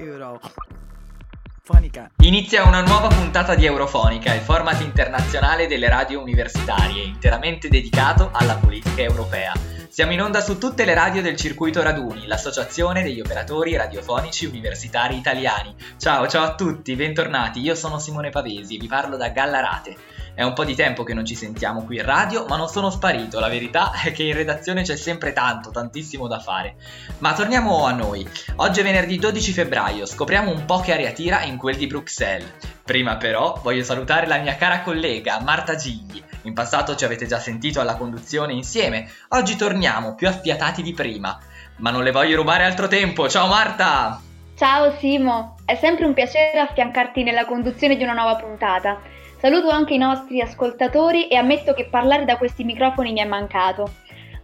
Eurofonica. Inizia una nuova puntata di Eurofonica, il format internazionale delle radio universitarie, interamente dedicato alla politica europea. Siamo in onda su tutte le radio del circuito Raduni, l'associazione degli operatori radiofonici universitari italiani. Ciao, ciao a tutti, bentornati. Io sono Simone Pavesi e vi parlo da Gallarate. È un po' di tempo che non ci sentiamo qui in radio, ma non sono sparito. La verità è che in redazione c'è sempre tanto, tantissimo da fare. Ma torniamo a noi. Oggi è venerdì 12 febbraio, scopriamo un po' che aria tira in quel di Bruxelles. Prima però voglio salutare la mia cara collega Marta Gigli. In passato ci avete già sentito alla conduzione insieme, oggi torniamo più affiatati di prima. Ma non le voglio rubare altro tempo, ciao Marta! Ciao Simo, è sempre un piacere affiancarti nella conduzione di una nuova puntata. Saluto anche i nostri ascoltatori e ammetto che parlare da questi microfoni mi è mancato.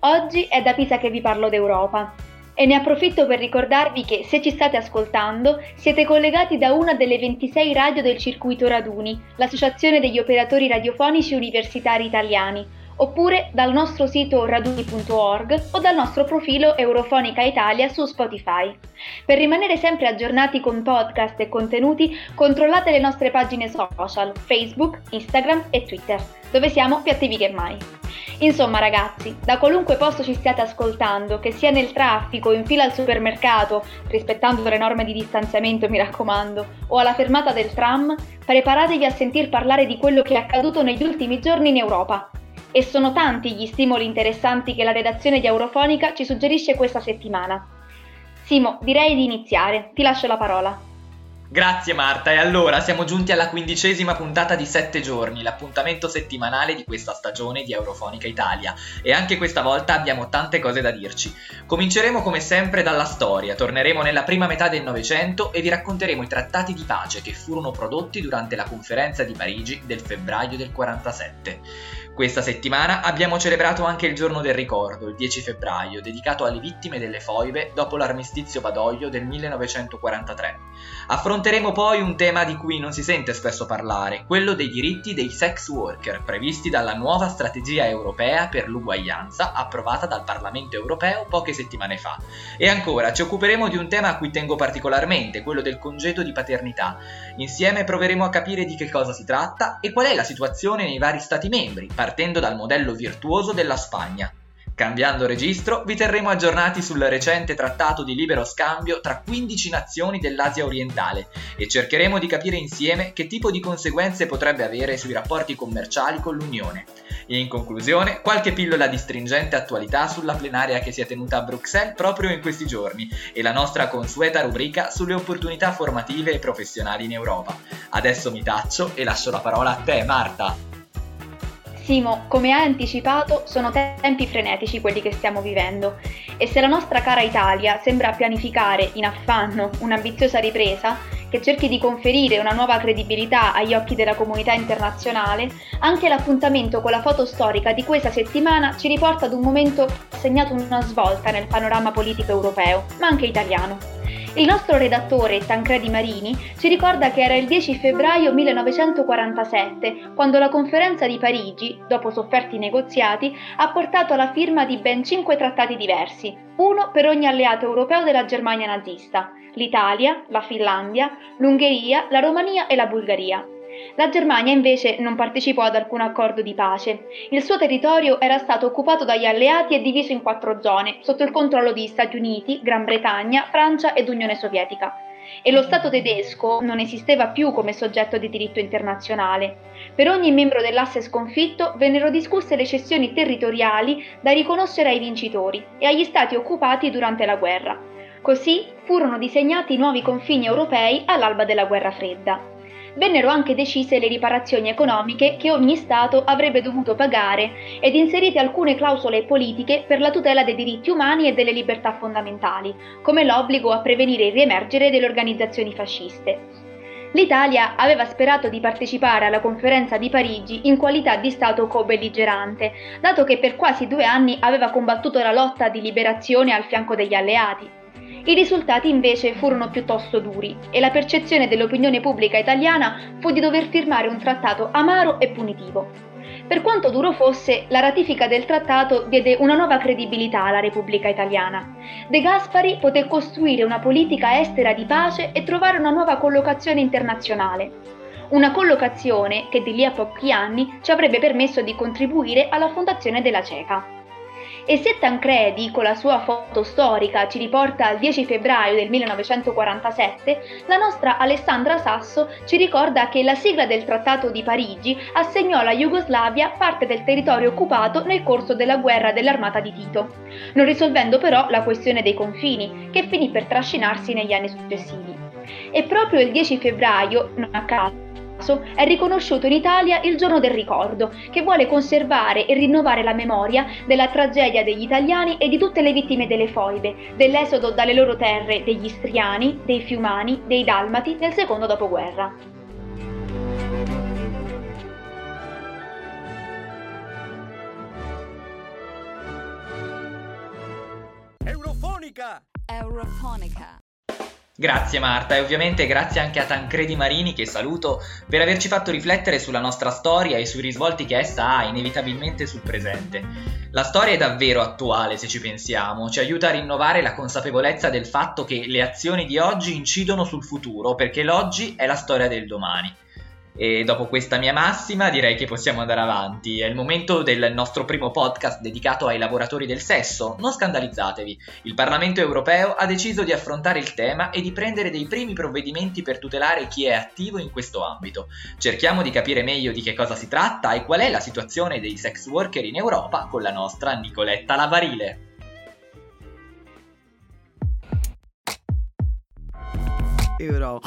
Oggi è da Pisa che vi parlo d'Europa e ne approfitto per ricordarvi che se ci state ascoltando siete collegati da una delle 26 radio del circuito Raduni, l'associazione degli operatori radiofonici universitari italiani, oppure dal nostro sito raduni.org o dal nostro profilo Eurofonica Italia su Spotify. Per rimanere sempre aggiornati con podcast e contenuti, controllate le nostre pagine social, Facebook, Instagram e Twitter, dove siamo più attivi che mai. Insomma ragazzi, da qualunque posto ci stiate ascoltando, che sia nel traffico, in fila al supermercato, rispettando le norme di distanziamento mi raccomando, o alla fermata del tram, preparatevi a sentir parlare di quello che è accaduto negli ultimi giorni in Europa e sono tanti gli stimoli interessanti che la redazione di Eurofonica ci suggerisce questa settimana. Simo, direi di iniziare, ti lascio la parola. Grazie Marta, e allora siamo giunti alla quindicesima puntata di Sette giorni, l'appuntamento settimanale di questa stagione di Eurofonica Italia, e anche questa volta abbiamo tante cose da dirci. Cominceremo come sempre dalla storia, torneremo nella prima metà del Novecento e vi racconteremo i trattati di pace che furono prodotti durante la conferenza di Parigi del febbraio del 47. Questa settimana abbiamo celebrato anche il giorno del ricordo, il 10 febbraio, dedicato alle vittime delle foibe dopo l'armistizio Badoglio del 1943. Affronteremo poi un tema di cui non si sente spesso parlare, quello dei diritti dei sex worker, previsti dalla nuova strategia europea per l'uguaglianza approvata dal Parlamento europeo poche settimane fa. E ancora ci occuperemo di un tema a cui tengo particolarmente, quello del congedo di paternità. Insieme proveremo a capire di che cosa si tratta e qual è la situazione nei vari Stati membri partendo dal modello virtuoso della Spagna. Cambiando registro, vi terremo aggiornati sul recente trattato di libero scambio tra 15 nazioni dell'Asia orientale e cercheremo di capire insieme che tipo di conseguenze potrebbe avere sui rapporti commerciali con l'Unione. In conclusione, qualche pillola di stringente attualità sulla plenaria che si è tenuta a Bruxelles proprio in questi giorni e la nostra consueta rubrica sulle opportunità formative e professionali in Europa. Adesso mi taccio e lascio la parola a te, Marta. Simo, come hai anticipato, sono tempi frenetici quelli che stiamo vivendo e se la nostra cara Italia sembra pianificare in affanno un'ambiziosa ripresa che cerchi di conferire una nuova credibilità agli occhi della comunità internazionale, anche l'appuntamento con la foto storica di questa settimana ci riporta ad un momento segnato una svolta nel panorama politico europeo, ma anche italiano. Il nostro redattore Tancredi Marini ci ricorda che era il 10 febbraio 1947 quando la conferenza di Parigi, dopo sofferti negoziati, ha portato alla firma di ben cinque trattati diversi, uno per ogni alleato europeo della Germania nazista, l'Italia, la Finlandia, l'Ungheria, la Romania e la Bulgaria. La Germania invece non partecipò ad alcun accordo di pace. Il suo territorio era stato occupato dagli alleati e diviso in quattro zone, sotto il controllo di Stati Uniti, Gran Bretagna, Francia ed Unione Sovietica. E lo Stato tedesco non esisteva più come soggetto di diritto internazionale. Per ogni membro dell'asse sconfitto vennero discusse le cessioni territoriali da riconoscere ai vincitori e agli stati occupati durante la guerra. Così furono disegnati i nuovi confini europei all'alba della guerra fredda vennero anche decise le riparazioni economiche che ogni Stato avrebbe dovuto pagare ed inserite alcune clausole politiche per la tutela dei diritti umani e delle libertà fondamentali, come l'obbligo a prevenire il riemergere delle organizzazioni fasciste. L'Italia aveva sperato di partecipare alla conferenza di Parigi in qualità di Stato co-belligerante, dato che per quasi due anni aveva combattuto la lotta di liberazione al fianco degli alleati. I risultati invece furono piuttosto duri e la percezione dell'opinione pubblica italiana fu di dover firmare un trattato amaro e punitivo. Per quanto duro fosse, la ratifica del trattato diede una nuova credibilità alla Repubblica Italiana. De Gaspari poté costruire una politica estera di pace e trovare una nuova collocazione internazionale. Una collocazione che di lì a pochi anni ci avrebbe permesso di contribuire alla fondazione della CECA. E se Tancredi, con la sua foto storica, ci riporta al 10 febbraio del 1947, la nostra Alessandra Sasso ci ricorda che la sigla del Trattato di Parigi assegnò alla Jugoslavia parte del territorio occupato nel corso della guerra dell'armata di Tito, non risolvendo però la questione dei confini, che finì per trascinarsi negli anni successivi. E proprio il 10 febbraio, non a caso, è riconosciuto in Italia il giorno del ricordo, che vuole conservare e rinnovare la memoria della tragedia degli italiani e di tutte le vittime delle foibe, dell'esodo dalle loro terre degli istriani, dei fiumani, dei dalmati nel secondo dopoguerra. Eurofonica! Eurofonica! Grazie Marta e ovviamente grazie anche a Tancredi Marini che saluto per averci fatto riflettere sulla nostra storia e sui risvolti che essa ha inevitabilmente sul presente. La storia è davvero attuale se ci pensiamo, ci aiuta a rinnovare la consapevolezza del fatto che le azioni di oggi incidono sul futuro perché l'oggi è la storia del domani. E dopo questa mia massima direi che possiamo andare avanti. È il momento del nostro primo podcast dedicato ai lavoratori del sesso. Non scandalizzatevi. Il Parlamento europeo ha deciso di affrontare il tema e di prendere dei primi provvedimenti per tutelare chi è attivo in questo ambito. Cerchiamo di capire meglio di che cosa si tratta e qual è la situazione dei sex worker in Europa con la nostra Nicoletta Lavarile. Euro.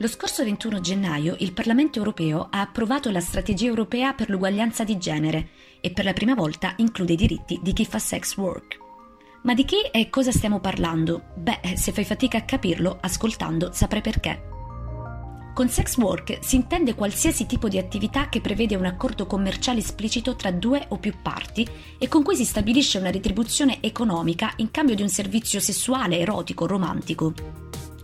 Lo scorso 21 gennaio il Parlamento europeo ha approvato la strategia europea per l'uguaglianza di genere e per la prima volta include i diritti di chi fa sex work. Ma di chi e cosa stiamo parlando? Beh, se fai fatica a capirlo, ascoltando saprai perché. Con sex work si intende qualsiasi tipo di attività che prevede un accordo commerciale esplicito tra due o più parti e con cui si stabilisce una retribuzione economica in cambio di un servizio sessuale, erotico, romantico.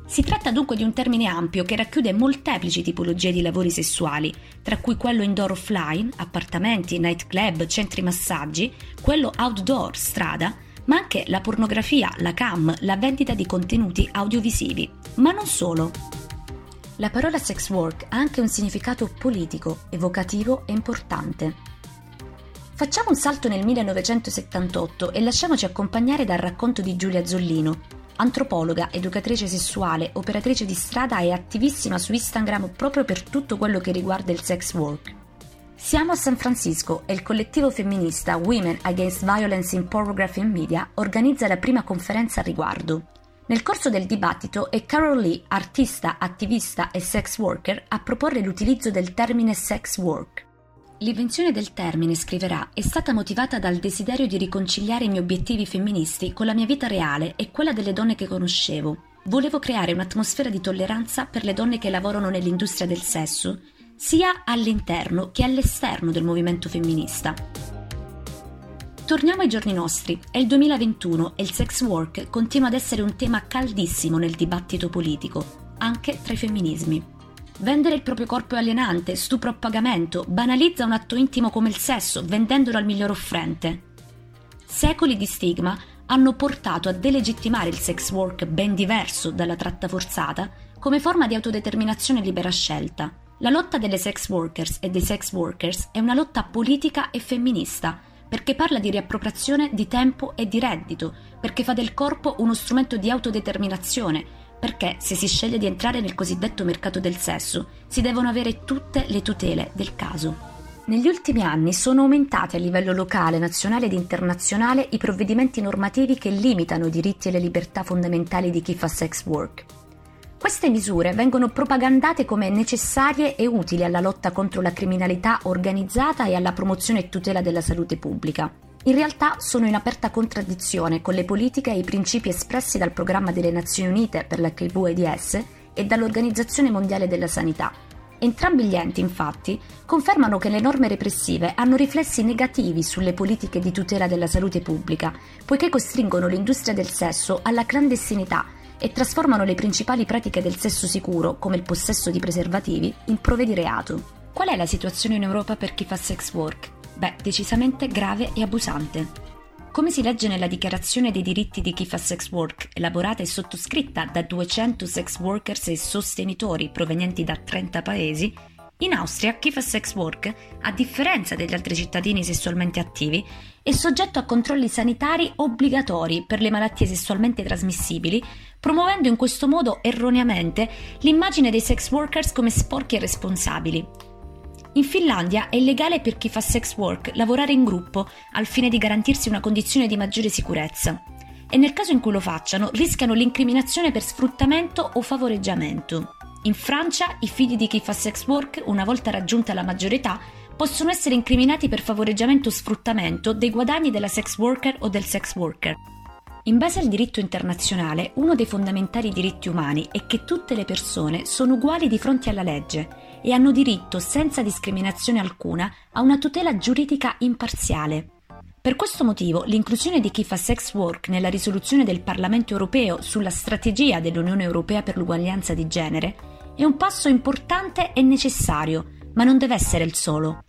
Si tratta dunque di un termine ampio che racchiude molteplici tipologie di lavori sessuali, tra cui quello indoor offline, appartamenti, nightclub, centri massaggi, quello outdoor, strada, ma anche la pornografia, la cam, la vendita di contenuti audiovisivi. Ma non solo. La parola sex work ha anche un significato politico, evocativo e importante. Facciamo un salto nel 1978 e lasciamoci accompagnare dal racconto di Giulia Zollino, antropologa, educatrice sessuale, operatrice di strada e attivissima su Instagram proprio per tutto quello che riguarda il sex work. Siamo a San Francisco e il collettivo femminista Women Against Violence in Pornography and Media organizza la prima conferenza al riguardo. Nel corso del dibattito è Carol Lee, artista, attivista e sex worker, a proporre l'utilizzo del termine sex work. L'invenzione del termine, scriverà, è stata motivata dal desiderio di riconciliare i miei obiettivi femministi con la mia vita reale e quella delle donne che conoscevo. Volevo creare un'atmosfera di tolleranza per le donne che lavorano nell'industria del sesso, sia all'interno che all'esterno del movimento femminista. Torniamo ai giorni nostri. È il 2021 e il sex work continua ad essere un tema caldissimo nel dibattito politico, anche tra i femminismi. Vendere il proprio corpo è alienante, stupro a pagamento, banalizza un atto intimo come il sesso, vendendolo al miglior offrente. Secoli di stigma hanno portato a delegittimare il sex work ben diverso dalla tratta forzata come forma di autodeterminazione e libera scelta. La lotta delle sex workers e dei sex workers è una lotta politica e femminista, perché parla di riappropriazione di tempo e di reddito, perché fa del corpo uno strumento di autodeterminazione, perché se si sceglie di entrare nel cosiddetto mercato del sesso si devono avere tutte le tutele del caso. Negli ultimi anni sono aumentati a livello locale, nazionale ed internazionale i provvedimenti normativi che limitano i diritti e le libertà fondamentali di chi fa sex work. Queste misure vengono propagandate come necessarie e utili alla lotta contro la criminalità organizzata e alla promozione e tutela della salute pubblica in realtà sono in aperta contraddizione con le politiche e i principi espressi dal Programma delle Nazioni Unite per l'HIV-AIDS e dall'Organizzazione Mondiale della Sanità. Entrambi gli enti, infatti, confermano che le norme repressive hanno riflessi negativi sulle politiche di tutela della salute pubblica, poiché costringono l'industria del sesso alla clandestinità e trasformano le principali pratiche del sesso sicuro, come il possesso di preservativi, in prove di reato. Qual è la situazione in Europa per chi fa sex work? Beh, decisamente grave e abusante. Come si legge nella Dichiarazione dei diritti di chi fa sex work, elaborata e sottoscritta da 200 sex workers e sostenitori provenienti da 30 paesi, in Austria chi fa sex work, a differenza degli altri cittadini sessualmente attivi, è soggetto a controlli sanitari obbligatori per le malattie sessualmente trasmissibili, promuovendo in questo modo erroneamente l'immagine dei sex workers come sporchi e responsabili, in Finlandia è illegale per chi fa sex work lavorare in gruppo al fine di garantirsi una condizione di maggiore sicurezza e nel caso in cui lo facciano rischiano l'incriminazione per sfruttamento o favoreggiamento. In Francia i figli di chi fa sex work, una volta raggiunta la maggiore età, possono essere incriminati per favoreggiamento o sfruttamento dei guadagni della sex worker o del sex worker. In base al diritto internazionale, uno dei fondamentali diritti umani è che tutte le persone sono uguali di fronte alla legge e hanno diritto senza discriminazione alcuna a una tutela giuridica imparziale. Per questo motivo l'inclusione di chi fa sex work nella risoluzione del Parlamento europeo sulla strategia dell'Unione europea per l'uguaglianza di genere è un passo importante e necessario, ma non deve essere il solo.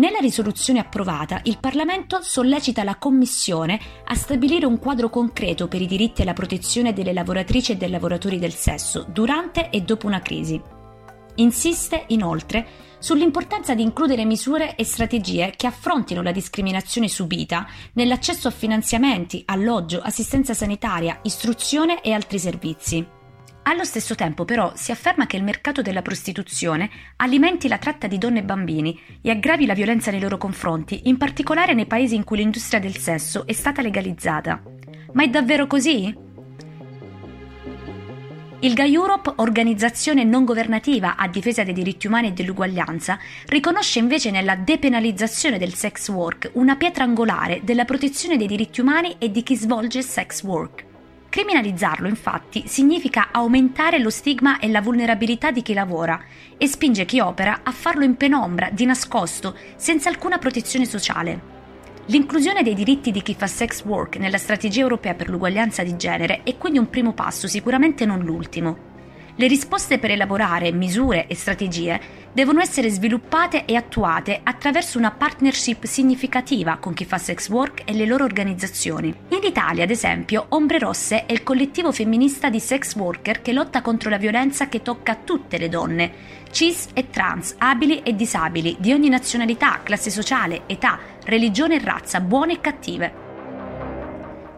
Nella risoluzione approvata, il Parlamento sollecita la Commissione a stabilire un quadro concreto per i diritti e la protezione delle lavoratrici e dei lavoratori del sesso durante e dopo una crisi. Insiste, inoltre, sull'importanza di includere misure e strategie che affrontino la discriminazione subita nell'accesso a finanziamenti, alloggio, assistenza sanitaria, istruzione e altri servizi. Allo stesso tempo, però, si afferma che il mercato della prostituzione alimenti la tratta di donne e bambini e aggravi la violenza nei loro confronti, in particolare nei paesi in cui l'industria del sesso è stata legalizzata. Ma è davvero così? Il GAI Europe, organizzazione non governativa a difesa dei diritti umani e dell'uguaglianza, riconosce invece nella depenalizzazione del sex work una pietra angolare della protezione dei diritti umani e di chi svolge sex work. Criminalizzarlo, infatti, significa aumentare lo stigma e la vulnerabilità di chi lavora e spinge chi opera a farlo in penombra, di nascosto, senza alcuna protezione sociale. L'inclusione dei diritti di chi fa sex work nella strategia europea per l'uguaglianza di genere è quindi un primo passo, sicuramente non l'ultimo. Le risposte per elaborare misure e strategie devono essere sviluppate e attuate attraverso una partnership significativa con chi fa sex work e le loro organizzazioni. In Italia, ad esempio, Ombre Rosse è il collettivo femminista di sex worker che lotta contro la violenza che tocca tutte le donne, cis e trans, abili e disabili, di ogni nazionalità, classe sociale, età, religione e razza, buone e cattive.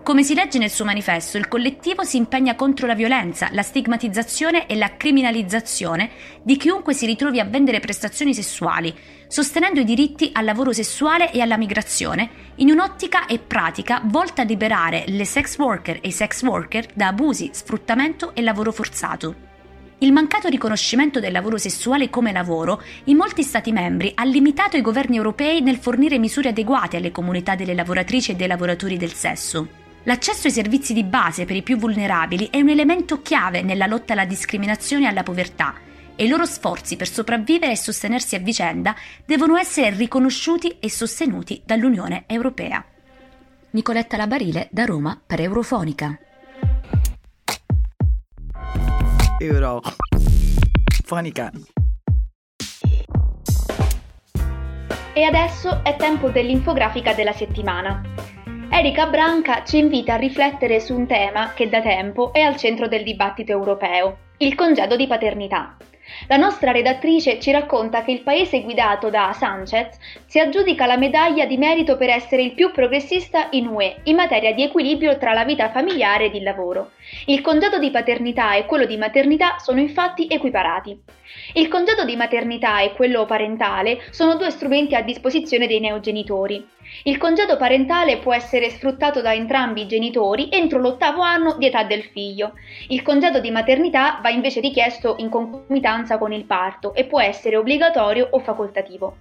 Come si legge nel suo manifesto, il collettivo si impegna contro la violenza, la stigmatizzazione e la criminalizzazione di chiunque si ritrovi a vendere prestazioni sessuali, sostenendo i diritti al lavoro sessuale e alla migrazione, in un'ottica e pratica volta a liberare le sex worker e i sex worker da abusi, sfruttamento e lavoro forzato. Il mancato riconoscimento del lavoro sessuale come lavoro in molti Stati membri ha limitato i governi europei nel fornire misure adeguate alle comunità delle lavoratrici e dei lavoratori del sesso. L'accesso ai servizi di base per i più vulnerabili è un elemento chiave nella lotta alla discriminazione e alla povertà e i loro sforzi per sopravvivere e sostenersi a vicenda devono essere riconosciuti e sostenuti dall'Unione Europea. Nicoletta Labarile da Roma per Eurofonica. Eurofonica. E adesso è tempo dell'infografica della settimana. Erika Branca ci invita a riflettere su un tema che da tempo è al centro del dibattito europeo, il congedo di paternità. La nostra redattrice ci racconta che il paese guidato da Sanchez si aggiudica la medaglia di merito per essere il più progressista in UE in materia di equilibrio tra la vita familiare ed il lavoro. Il congedo di paternità e quello di maternità sono infatti equiparati. Il congedo di maternità e quello parentale sono due strumenti a disposizione dei neogenitori. Il congedo parentale può essere sfruttato da entrambi i genitori entro l'ottavo anno di età del figlio. Il congedo di maternità va invece richiesto in concomitanza con il parto e può essere obbligatorio o facoltativo.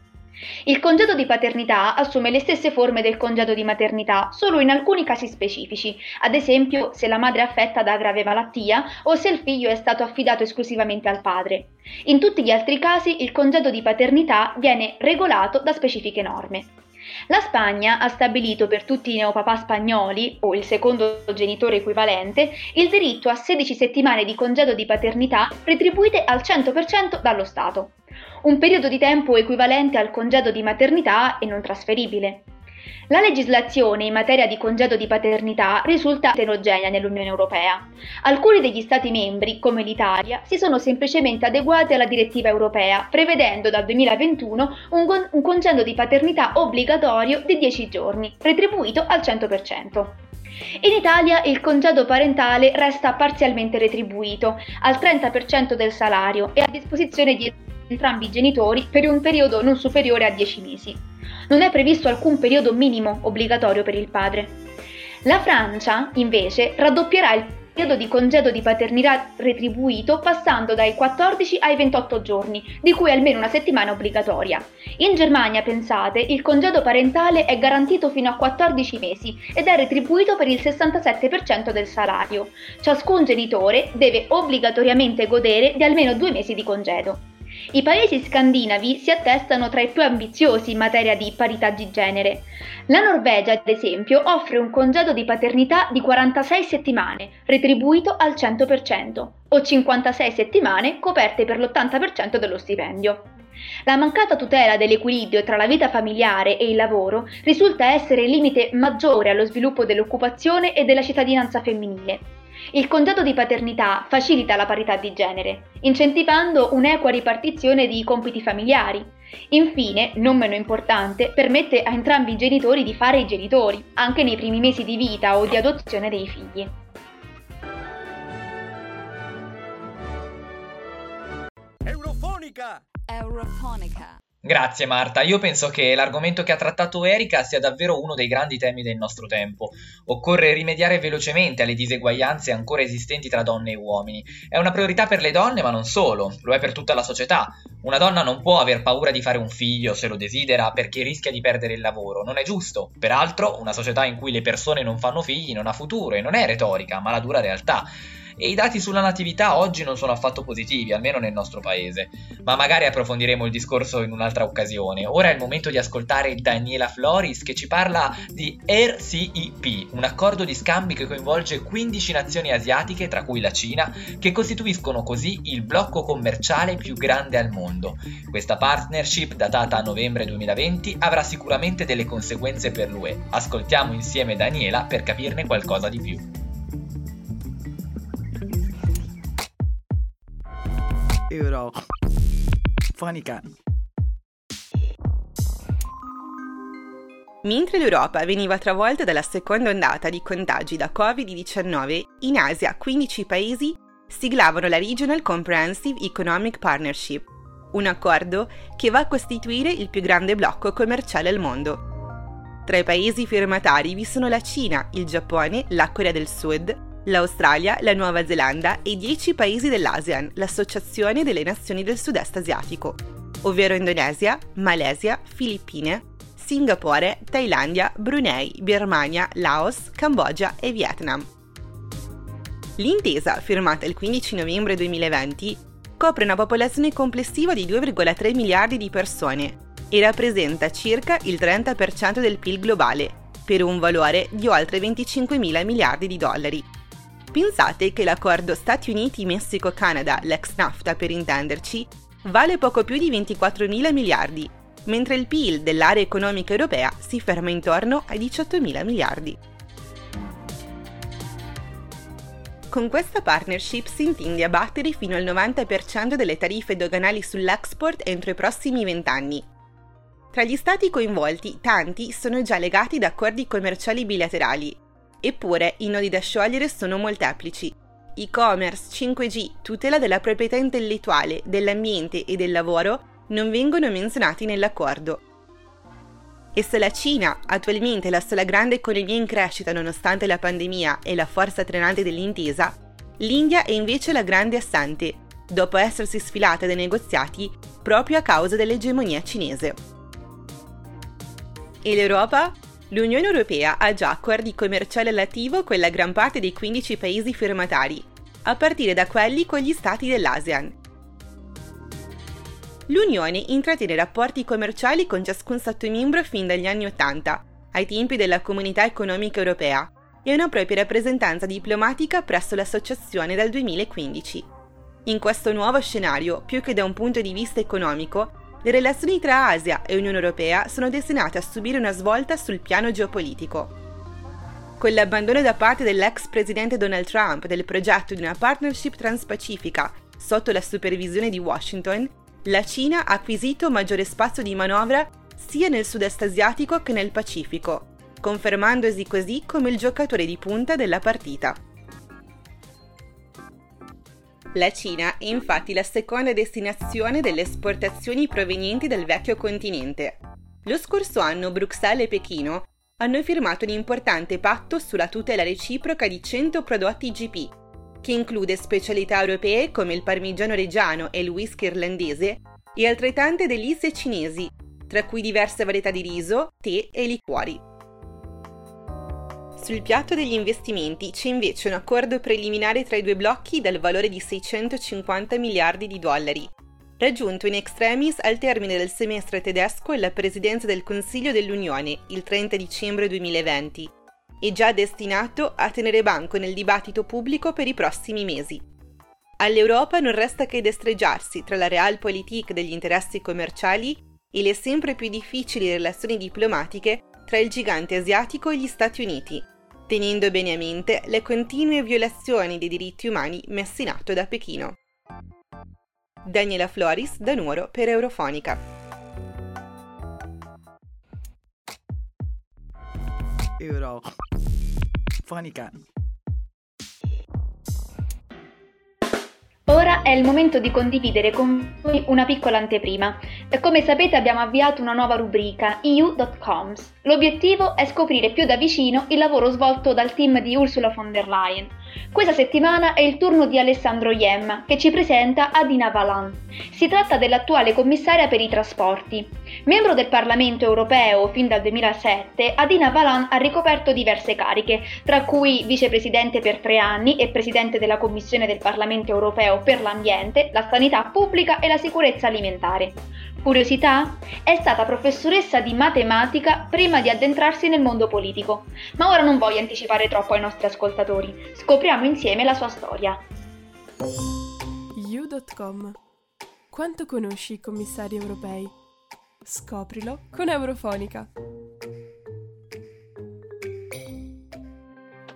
Il congedo di paternità assume le stesse forme del congedo di maternità, solo in alcuni casi specifici, ad esempio se la madre è affetta da grave malattia o se il figlio è stato affidato esclusivamente al padre. In tutti gli altri casi il congedo di paternità viene regolato da specifiche norme. La Spagna ha stabilito per tutti i neopapà spagnoli, o il secondo genitore equivalente, il diritto a 16 settimane di congedo di paternità retribuite al 100% dallo Stato, un periodo di tempo equivalente al congedo di maternità e non trasferibile. La legislazione in materia di congedo di paternità risulta eterogenea nell'Unione Europea. Alcuni degli Stati membri, come l'Italia, si sono semplicemente adeguati alla direttiva europea, prevedendo dal 2021 un, con- un congedo di paternità obbligatorio di 10 giorni, retribuito al 100%. In Italia il congedo parentale resta parzialmente retribuito, al 30% del salario e a disposizione di entrambi i genitori per un periodo non superiore a 10 mesi non è previsto alcun periodo minimo obbligatorio per il padre. La Francia, invece, raddoppierà il periodo di congedo di paternità retribuito passando dai 14 ai 28 giorni, di cui almeno una settimana obbligatoria. In Germania, pensate, il congedo parentale è garantito fino a 14 mesi ed è retribuito per il 67% del salario. Ciascun genitore deve obbligatoriamente godere di almeno due mesi di congedo. I paesi scandinavi si attestano tra i più ambiziosi in materia di parità di genere. La Norvegia, ad esempio, offre un congedo di paternità di 46 settimane, retribuito al 100%, o 56 settimane coperte per l'80% dello stipendio. La mancata tutela dell'equilibrio tra la vita familiare e il lavoro risulta essere il limite maggiore allo sviluppo dell'occupazione e della cittadinanza femminile. Il congedo di paternità facilita la parità di genere, incentivando un'equa ripartizione di compiti familiari. Infine, non meno importante, permette a entrambi i genitori di fare i genitori, anche nei primi mesi di vita o di adozione dei figli. Eurofonica! Eurofonica. Grazie Marta, io penso che l'argomento che ha trattato Erika sia davvero uno dei grandi temi del nostro tempo. Occorre rimediare velocemente alle diseguaglianze ancora esistenti tra donne e uomini. È una priorità per le donne, ma non solo, lo è per tutta la società. Una donna non può aver paura di fare un figlio se lo desidera perché rischia di perdere il lavoro, non è giusto. Peraltro, una società in cui le persone non fanno figli non ha futuro e non è retorica, ma la dura realtà e i dati sulla natività oggi non sono affatto positivi, almeno nel nostro paese. Ma magari approfondiremo il discorso in un'altra occasione. Ora è il momento di ascoltare Daniela Floris che ci parla di RCEP, un accordo di scambi che coinvolge 15 nazioni asiatiche, tra cui la Cina, che costituiscono così il blocco commerciale più grande al mondo. Questa partnership, datata a novembre 2020, avrà sicuramente delle conseguenze per l'UE. Ascoltiamo insieme Daniela per capirne qualcosa di più. Euro. Fonica. Mentre l'Europa veniva travolta dalla seconda ondata di contagi da Covid-19, in Asia 15 paesi siglavano la Regional Comprehensive Economic Partnership, un accordo che va a costituire il più grande blocco commerciale al mondo. Tra i paesi firmatari vi sono la Cina, il Giappone, la Corea del Sud, l'Australia, la Nuova Zelanda e 10 paesi dell'ASEAN, l'Associazione delle Nazioni del Sud-Est Asiatico, ovvero Indonesia, Malesia, Filippine, Singapore, Thailandia, Brunei, Birmania, Laos, Cambogia e Vietnam. L'intesa, firmata il 15 novembre 2020, copre una popolazione complessiva di 2,3 miliardi di persone e rappresenta circa il 30% del PIL globale, per un valore di oltre 25 mila miliardi di dollari. Pensate che l'accordo Stati Uniti-Messico-Canada, l'ex NAFTA per intenderci, vale poco più di 24 mila miliardi, mentre il PIL dell'area economica europea si ferma intorno ai 18 mila miliardi. Con questa partnership si intende abbattere fino al 90% delle tariffe doganali sull'export entro i prossimi 20 anni. Tra gli stati coinvolti, tanti sono già legati da accordi commerciali bilaterali Eppure i nodi da sciogliere sono molteplici. E-commerce, 5G, tutela della proprietà intellettuale, dell'ambiente e del lavoro non vengono menzionati nell'accordo. E se la Cina, attualmente la sola grande economia in crescita nonostante la pandemia e la forza trenante dell'intesa, l'India è invece la grande assente, dopo essersi sfilata dai negoziati proprio a causa dell'egemonia cinese. E l'Europa? L'Unione Europea ha già accordi commerciali all'attivo con la gran parte dei 15 paesi firmatari, a partire da quelli con gli stati dell'ASEAN. L'Unione intrattiene rapporti commerciali con ciascun Stato membro fin dagli anni Ottanta, ai tempi della Comunità Economica Europea, e una propria rappresentanza diplomatica presso l'associazione dal 2015. In questo nuovo scenario, più che da un punto di vista economico, le relazioni tra Asia e Unione Europea sono destinate a subire una svolta sul piano geopolitico. Con l'abbandono da parte dell'ex presidente Donald Trump del progetto di una partnership transpacifica sotto la supervisione di Washington, la Cina ha acquisito maggiore spazio di manovra sia nel sud-est asiatico che nel Pacifico, confermandosi così come il giocatore di punta della partita. La Cina è infatti la seconda destinazione delle esportazioni provenienti dal vecchio continente. Lo scorso anno Bruxelles e Pechino hanno firmato un importante patto sulla tutela reciproca di 100 prodotti GP, che include specialità europee come il parmigiano reggiano e il whisky irlandese e altrettante delizie cinesi, tra cui diverse varietà di riso, tè e liquori. Sul piatto degli investimenti c'è invece un accordo preliminare tra i due blocchi dal valore di 650 miliardi di dollari, raggiunto in extremis al termine del semestre tedesco e la presidenza del Consiglio dell'Unione il 30 dicembre 2020 e già destinato a tenere banco nel dibattito pubblico per i prossimi mesi. All'Europa non resta che destreggiarsi tra la realpolitik degli interessi commerciali e le sempre più difficili relazioni diplomatiche tra il gigante asiatico e gli Stati Uniti, tenendo bene a mente le continue violazioni dei diritti umani messe in atto da Pechino. Daniela Floris da Nuoro per Eurofonica. Euro. È il momento di condividere con voi una piccola anteprima. Come sapete abbiamo avviato una nuova rubrica, EU.coms. L'obiettivo è scoprire più da vicino il lavoro svolto dal team di Ursula von der Leyen. Questa settimana è il turno di Alessandro Iemma, che ci presenta Adina Valan. Si tratta dell'attuale commissaria per i trasporti. Membro del Parlamento europeo fin dal 2007, Adina Valan ha ricoperto diverse cariche, tra cui vicepresidente per tre anni e presidente della Commissione del Parlamento europeo per l'ambiente, la sanità pubblica e la sicurezza alimentare. Curiosità? È stata professoressa di matematica prima di addentrarsi nel mondo politico. Ma ora non voglio anticipare troppo ai nostri ascoltatori. Scopriamo insieme la sua storia. You.com Quanto conosci i commissari europei? Scoprilo con Eurofonica.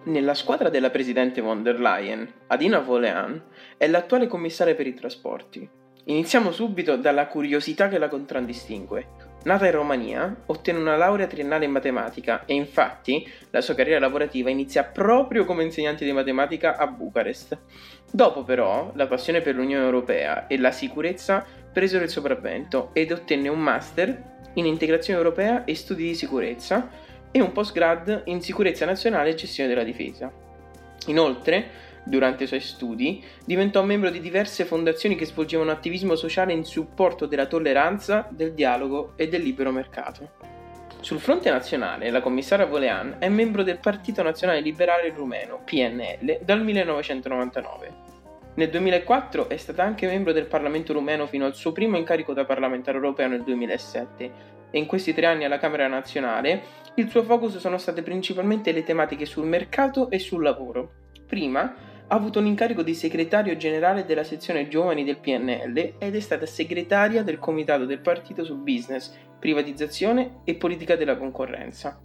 Nella squadra della presidente von der Leyen, Adina Volean è l'attuale commissaria per i trasporti. Iniziamo subito dalla curiosità che la contraddistingue. Nata in Romania, ottenne una laurea triennale in matematica e infatti la sua carriera lavorativa inizia proprio come insegnante di matematica a Bucarest. Dopo però la passione per l'Unione Europea e la sicurezza presero il sopravvento ed ottenne un master in integrazione europea e studi di sicurezza e un postgrad in sicurezza nazionale e gestione della difesa. Inoltre, Durante i suoi studi diventò membro di diverse fondazioni che svolgevano attivismo sociale in supporto della tolleranza, del dialogo e del libero mercato. Sul fronte nazionale, la commissaria Volean è membro del Partito Nazionale Liberale Rumeno, PNL, dal 1999. Nel 2004 è stata anche membro del Parlamento rumeno fino al suo primo incarico da parlamentare europeo nel 2007 e in questi tre anni alla Camera nazionale il suo focus sono state principalmente le tematiche sul mercato e sul lavoro. Prima ha avuto un incarico di segretario generale della sezione giovani del PNL ed è stata segretaria del comitato del partito su business, privatizzazione e politica della concorrenza.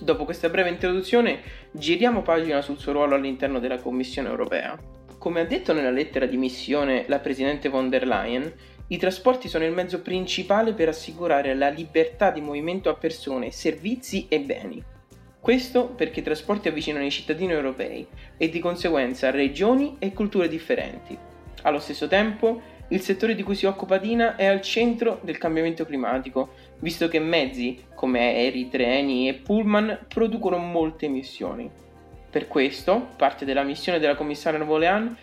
Dopo questa breve introduzione, giriamo pagina sul suo ruolo all'interno della Commissione europea. Come ha detto nella lettera di missione la Presidente von der Leyen, i trasporti sono il mezzo principale per assicurare la libertà di movimento a persone, servizi e beni. Questo perché i trasporti avvicinano i cittadini europei e di conseguenza regioni e culture differenti. Allo stesso tempo, il settore di cui si occupa Dina è al centro del cambiamento climatico, visto che mezzi come aerei, treni e pullman producono molte emissioni. Per questo, parte della missione della commissaria Volean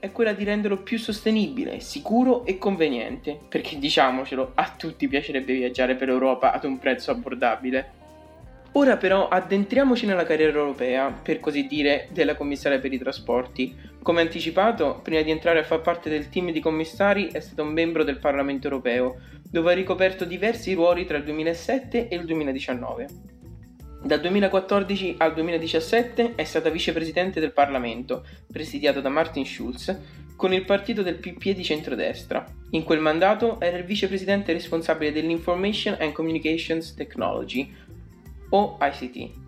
è quella di renderlo più sostenibile, sicuro e conveniente, perché diciamocelo, a tutti piacerebbe viaggiare per l'Europa ad un prezzo abbordabile. Ora però addentriamoci nella carriera europea, per così dire, della commissaria per i trasporti. Come anticipato, prima di entrare a far parte del team di commissari è stato un membro del Parlamento europeo, dove ha ricoperto diversi ruoli tra il 2007 e il 2019. Dal 2014 al 2017 è stata vicepresidente del Parlamento, presidiato da Martin Schulz, con il partito del PPE di centrodestra. In quel mandato era il vicepresidente responsabile dell'Information and Communications Technology, o ICT.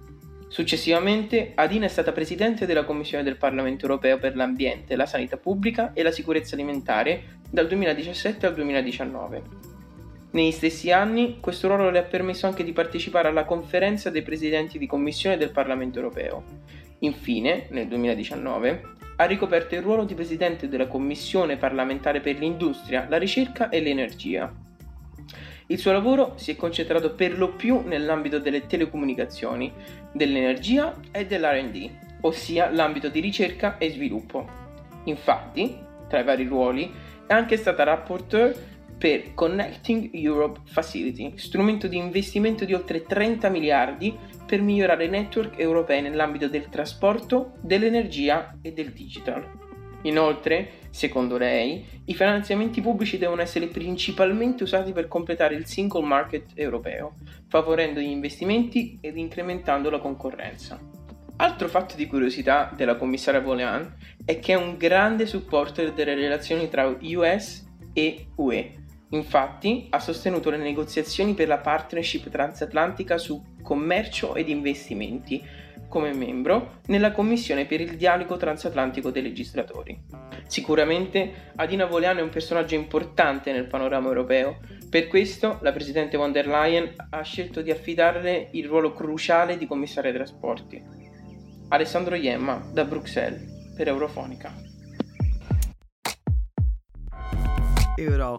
Successivamente, Adina è stata presidente della Commissione del Parlamento europeo per l'ambiente, la sanità pubblica e la sicurezza alimentare dal 2017 al 2019. Negli stessi anni, questo ruolo le ha permesso anche di partecipare alla conferenza dei presidenti di commissione del Parlamento europeo. Infine, nel 2019, ha ricoperto il ruolo di presidente della Commissione parlamentare per l'industria, la ricerca e l'energia. Il suo lavoro si è concentrato per lo più nell'ambito delle telecomunicazioni, dell'energia e dell'RD, ossia l'ambito di ricerca e sviluppo. Infatti, tra i vari ruoli, è anche stata rapporteur per Connecting Europe Facility, strumento di investimento di oltre 30 miliardi per migliorare i network europei nell'ambito del trasporto, dell'energia e del digital. Inoltre, secondo lei, i finanziamenti pubblici devono essere principalmente usati per completare il single market europeo, favorendo gli investimenti ed incrementando la concorrenza. Altro fatto di curiosità della commissaria Volean è che è un grande supporter delle relazioni tra US e UE, Infatti ha sostenuto le negoziazioni per la partnership transatlantica su commercio ed investimenti come membro nella Commissione per il dialogo transatlantico dei legislatori. Sicuramente Adina Voleano è un personaggio importante nel panorama europeo, per questo la Presidente von der Leyen ha scelto di affidarle il ruolo cruciale di commissario ai trasporti. Alessandro Iemma da Bruxelles per Eurofonica. Euro.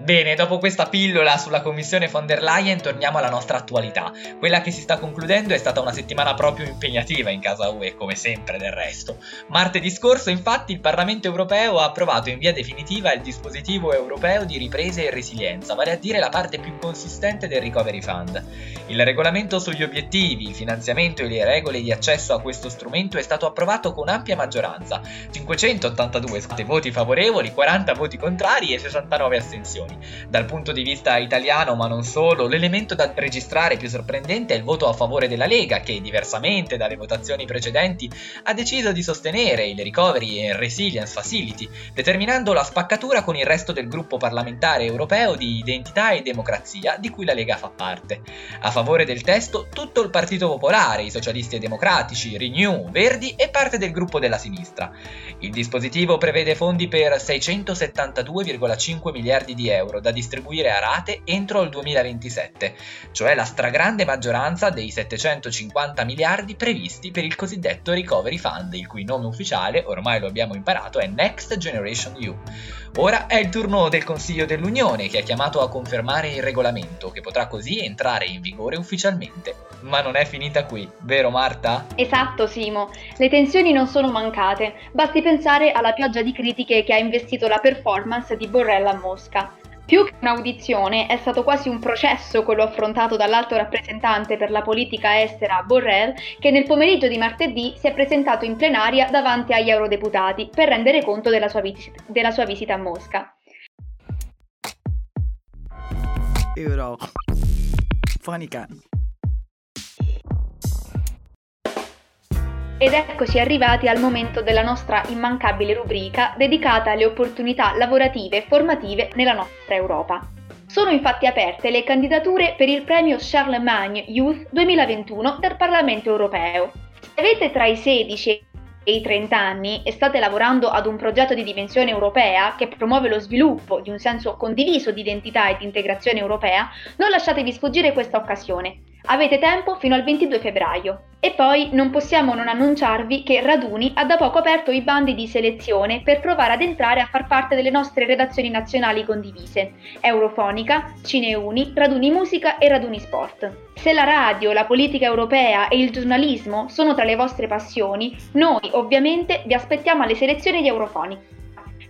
Bene, dopo questa pillola sulla commissione von der Leyen torniamo alla nostra attualità. Quella che si sta concludendo è stata una settimana proprio impegnativa in casa UE, come sempre del resto. Martedì scorso, infatti, il Parlamento europeo ha approvato in via definitiva il dispositivo europeo di ripresa e resilienza, vale a dire la parte più consistente del Recovery Fund. Il regolamento sugli obiettivi, il finanziamento e le regole di accesso a questo strumento è stato approvato con ampia maggioranza, 582 voti favorevoli, 40 voti contrari e 69 astensioni. Dal punto di vista italiano, ma non solo, l'elemento da registrare più sorprendente è il voto a favore della Lega, che, diversamente dalle votazioni precedenti, ha deciso di sostenere il Recovery and Resilience Facility, determinando la spaccatura con il resto del gruppo parlamentare europeo di Identità e Democrazia, di cui la Lega fa parte. A favore del testo tutto il Partito Popolare, i Socialisti e Democratici, Renew, Verdi e parte del gruppo della sinistra. Il dispositivo prevede fondi per 672,5 miliardi di euro euro da distribuire a rate entro il 2027, cioè la stragrande maggioranza dei 750 miliardi previsti per il cosiddetto Recovery Fund, il cui nome ufficiale, ormai lo abbiamo imparato, è Next Generation EU. Ora è il turno del Consiglio dell'Unione che è chiamato a confermare il regolamento, che potrà così entrare in vigore ufficialmente. Ma non è finita qui, vero Marta? Esatto Simo, le tensioni non sono mancate, basti pensare alla pioggia di critiche che ha investito la performance di Borrell a Mosca. Più che un'audizione è stato quasi un processo quello affrontato dall'alto rappresentante per la politica estera Borrell, che nel pomeriggio di martedì si è presentato in plenaria davanti agli eurodeputati per rendere conto della sua, vis- della sua visita a Mosca. Euro. Funny cat. Ed eccoci arrivati al momento della nostra immancabile rubrica dedicata alle opportunità lavorative e formative nella nostra Europa. Sono infatti aperte le candidature per il premio Charlemagne Youth 2021 del Parlamento europeo. Se avete tra i 16 e i 30 anni e state lavorando ad un progetto di dimensione europea che promuove lo sviluppo di un senso condiviso di identità e di integrazione europea, non lasciatevi sfuggire questa occasione. Avete tempo fino al 22 febbraio. E poi non possiamo non annunciarvi che Raduni ha da poco aperto i bandi di selezione per provare ad entrare a far parte delle nostre redazioni nazionali condivise, Eurofonica, Cineuni, Raduni Musica e Raduni Sport. Se la radio, la politica europea e il giornalismo sono tra le vostre passioni, noi ovviamente vi aspettiamo alle selezioni di Eurofonica.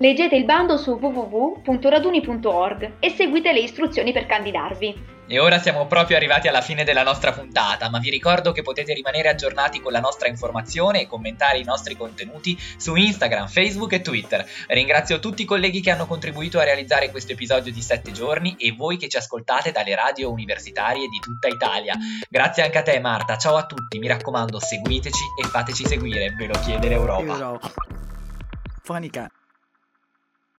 Leggete il bando su www.raduni.org e seguite le istruzioni per candidarvi. E ora siamo proprio arrivati alla fine della nostra puntata, ma vi ricordo che potete rimanere aggiornati con la nostra informazione e commentare i nostri contenuti su Instagram, Facebook e Twitter. Ringrazio tutti i colleghi che hanno contribuito a realizzare questo episodio di 7 giorni e voi che ci ascoltate dalle radio universitarie di tutta Italia. Grazie anche a te Marta, ciao a tutti, mi raccomando seguiteci e fateci seguire, ve lo chiede l'Europa. Euro. Funny cat.